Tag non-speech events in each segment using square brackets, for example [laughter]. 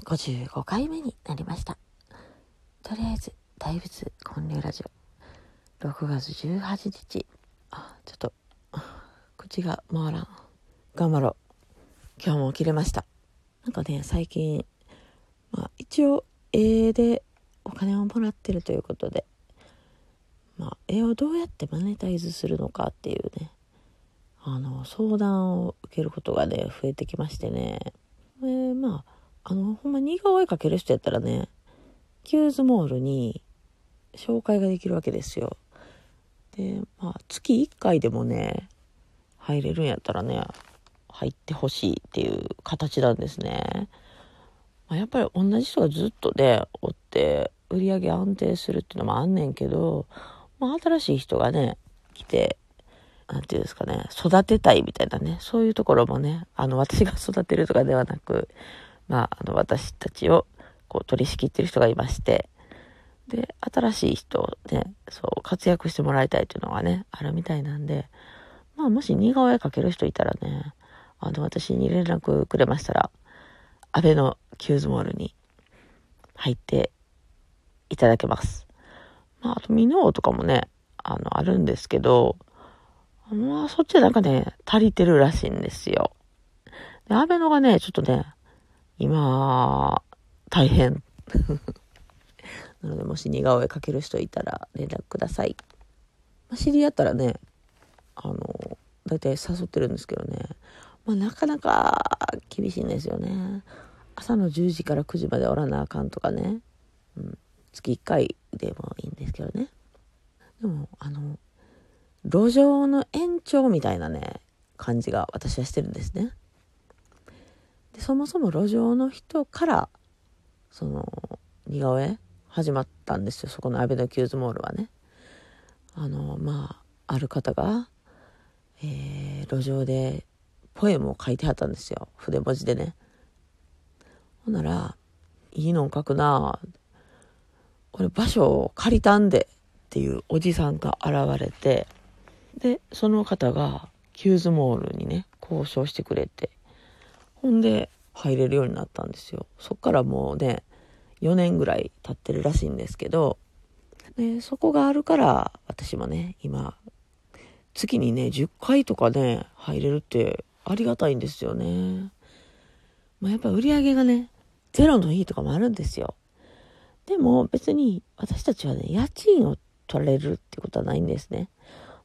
55回目になりました。とりあえず大仏建立ラジオ。6月18日。あちょっと口が回らん。頑張ろう。今日も起きれました。なんかね最近まあ一応絵でお金をもらってるということでまあ絵をどうやってマネタイズするのかっていうねあの相談を受けることがね増えてきましてね。でまああのほんま似顔絵描ける人やったらねキューズモールに紹介ができるわけですよ。でまあ月1回でもね入れるんやったらね入ってほしいっていう形なんですね、まあ、やっぱり同じ人がずっとねおって売り上げ安定するっていうのもあんねんけど、まあ、新しい人がね来てなんていうんですかね、育てたいみたいなね、そういうところもね、あの、私が育てるとかではなく、まあ、あの、私たちを、こう、取り仕切ってる人がいまして、で、新しい人をね、そう、活躍してもらいたいというのがね、あるみたいなんで、まあ、もし似顔絵描ける人いたらね、あの、私に連絡くれましたら、安倍のキューズモールに入っていただけます。まあ、あと、ミノーとかもね、あの、あるんですけど、まあ、そっちなんかね、足りてるらしいんですよ。で、安倍のがね、ちょっとね、今、大変。[laughs] なので、もし似顔絵描ける人いたら連絡ください。まあ、知り合ったらね、あの、大体誘ってるんですけどね、まあ、なかなか厳しいんですよね。朝の10時から9時までおらなあかんとかね。うん、月1回でもいいんですけどね。でも、あの、路上の延長みたいなね、感じが私はしてるんですね。そもそも路上の人から、その、似顔絵始まったんですよ。そこのアベノキューズモールはね。あの、まあ、ある方が、えー、路上でポエムを書いてはったんですよ。筆文字でね。ほんなら、いいの書くな俺場所を借りたんでっていうおじさんが現れて、で、その方がキューズモールにね、交渉してくれて、ほんで入れるようになったんですよ。そっからもうね、4年ぐらい経ってるらしいんですけど、で、そこがあるから私もね、今、月にね、10回とかね、入れるってありがたいんですよね。まあ、やっぱ売り上げがね、ゼロの日とかもあるんですよ。でも別に私たちはね、家賃を取られるってことはないんですね。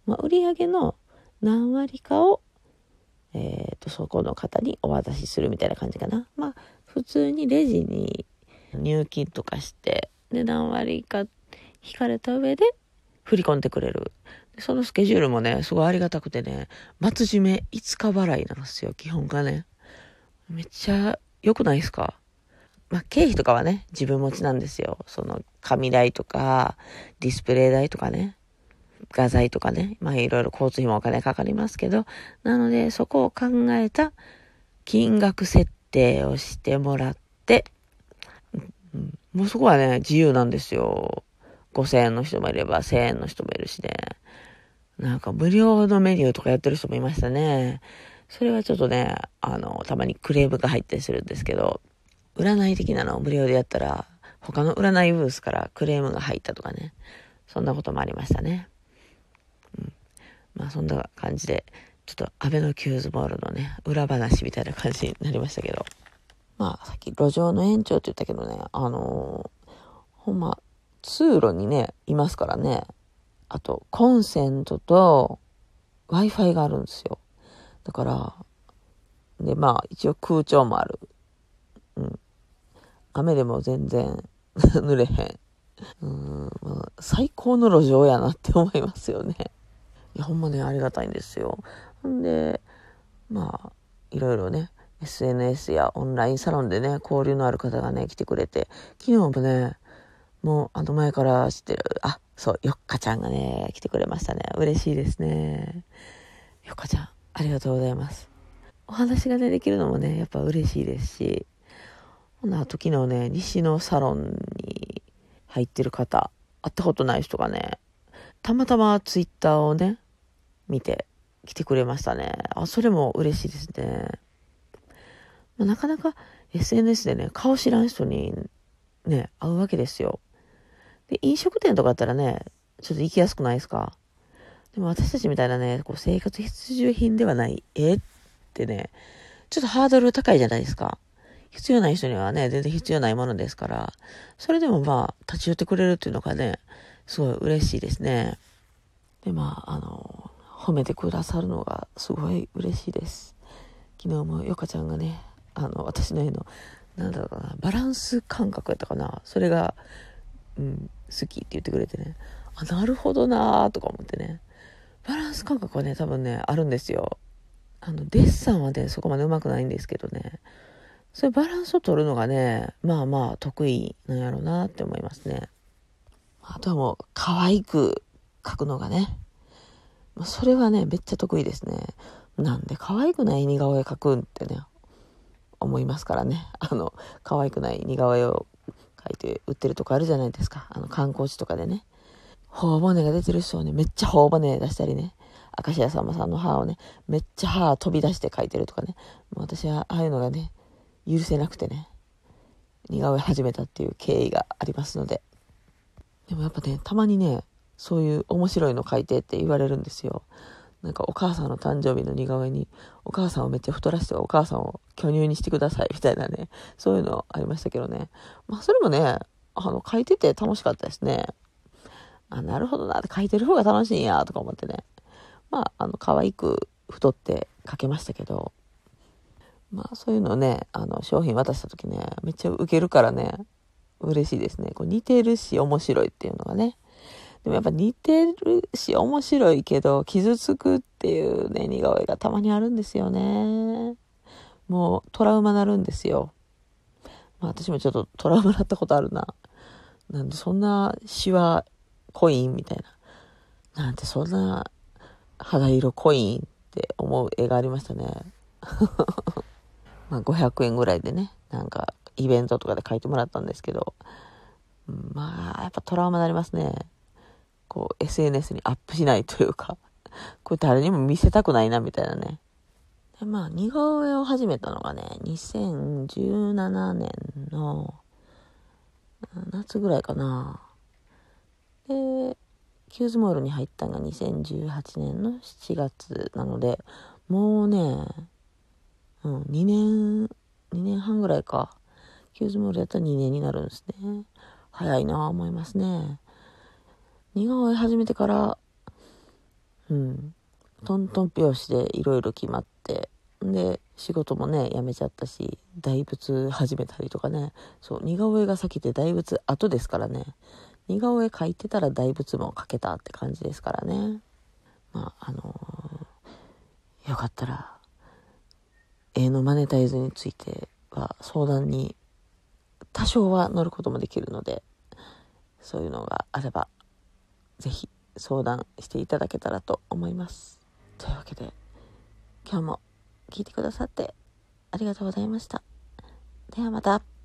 まあ、売上の何割かを、と、そこの方にお渡しするみたいな感じかな。まあ、普通にレジに入金とかして、で、何割か引かれた上で振り込んでくれる。そのスケジュールもね、すごいありがたくてね、末締め5日払いなんですよ、基本がね。めっちゃ良くないですか？まあ、経費とかはね、自分持ちなんですよ。その、紙代とか、ディスプレイ代とかね。画材とかね、まあいろいろ交通費もお金かかりますけど、なのでそこを考えた金額設定をしてもらって、もうそこはね、自由なんですよ。5000円の人もいれば1000円の人もいるしね。なんか無料のメニューとかやってる人もいましたね。それはちょっとね、あの、たまにクレームが入ったりするんですけど、占い的なのを無料でやったら、他の占いブースからクレームが入ったとかね。そんなこともありましたね。まあそんな感じで、ちょっとアベノキューズボールのね、裏話みたいな感じになりましたけど。まあさっき路上の延長って言ったけどね、あのー、ほんま、通路にね、いますからね。あと、コンセントと Wi-Fi があるんですよ。だから、で、まあ一応空調もある。うん。雨でも全然 [laughs] 濡れへん。うん、まあ、最高の路上やなって思いますよね。いや、ほんまね、ありがたいんですよ。んで、まあ、いろいろね、SNS やオンラインサロンでね、交流のある方がね、来てくれて、昨日もね、もう、あの前から知ってる、あ、そう、よっかちゃんがね、来てくれましたね。嬉しいですね。よっかちゃん、ありがとうございます。お話がね、できるのもね、やっぱ嬉しいですし、ほんなと昨日ね、西のサロンに入ってる方、会ったことない人がね、たまたまツイッターをね、見て来てくれましたね。あ、それも嬉しいですね。まあ、なかなか SNS でね、顔知らん人にね、会うわけですよ。で、飲食店とかだったらね、ちょっと行きやすくないですか？でも私たちみたいなね、こう生活必需品ではない、え？ってね、ちょっとハードル高いじゃないですか。必要ない人にはね、全然必要ないものですから、それでもまあ、立ち寄ってくれるっていうのがね、すごい嬉しいですね。で、まあ、あの、褒めてくださるのがすごい嬉しいです。昨日もよかちゃんがね、あの、私の絵の、なんだろうな、バランス感覚やったかな。それが、うん、好きって言ってくれてね。あ、なるほどなーとか思ってね。バランス感覚はね、多分ね、あるんですよ。あの、デッサンはね、そこまでうまくないんですけどね。そういうバランスを取るのがね、まあまあ得意なんやろうなって思いますね。あとはもう、可愛く描くのがね。それはね、めっちゃ得意ですね。なんで可愛くない似顔絵描くんってね、思いますからね。[laughs] あの、可愛くない似顔絵を描いて売ってるとこあるじゃないですか。あの、観光地とかでね。頬骨が出てる人をね、めっちゃ頬骨出したりね。明石家さんまさんの歯をね、めっちゃ歯飛び出して描いてるとかね。もう私はああいうのがね、許せなくてね、似顔絵始めたっていう経緯がありますので。でもやっぱね、たまにね、そういう面白いの描いてって言われるんですよ。なんかお母さんの誕生日の似顔絵に、お母さんをめっちゃ太らせてお母さんを巨乳にしてくださいみたいなね、そういうのありましたけどね。まあそれもね、あの、書いてて楽しかったですね。あ、なるほどなって書いてる方が楽しいんや、とか思ってね。まあ、あの、可愛く太って書けましたけど、まあそういうのね、あの、商品渡した時ね、めっちゃウケるからね、嬉しいですね。こう似てるし面白いっていうのがね。でもやっぱ似てるし面白いけど、傷つくっていうね、似顔絵がたまにあるんですよね。もうトラウマなるんですよ。まあ私もちょっとトラウマなったことあるな。なんでそんなシワコインみたいな。なんてそんな肌色コインって思う絵がありましたね。[laughs] まあ500円ぐらいでね、なんかイベントとかで書いてもらったんですけど、まあやっぱトラウマになりますね。こう SNS にアップしないというか、[laughs] これ誰にも見せたくないなみたいなね。でまあ似顔絵を始めたのがね、2017年の夏ぐらいかな。で、キューズモールに入ったのが2018年の7月なので、もうね、うん、2年、2年半ぐらいか。キューズモールやったら2年になるんですね。早いなぁ思いますね。似顔絵始めてから、うん、トントン拍子でいろいろ決まって、で、仕事もね、辞めちゃったし、大仏始めたりとかね、そう、似顔絵が先で大仏後ですからね、似顔絵描いてたら大仏も描けたって感じですからね。まあ、あのー、よかったら、絵のマネタイズについては相談に多少は乗ることもできるので、そういうのがあれば、是非相談していただけたらと思います。というわけで、今日も聞いてくださってありがとうございました。ではまた。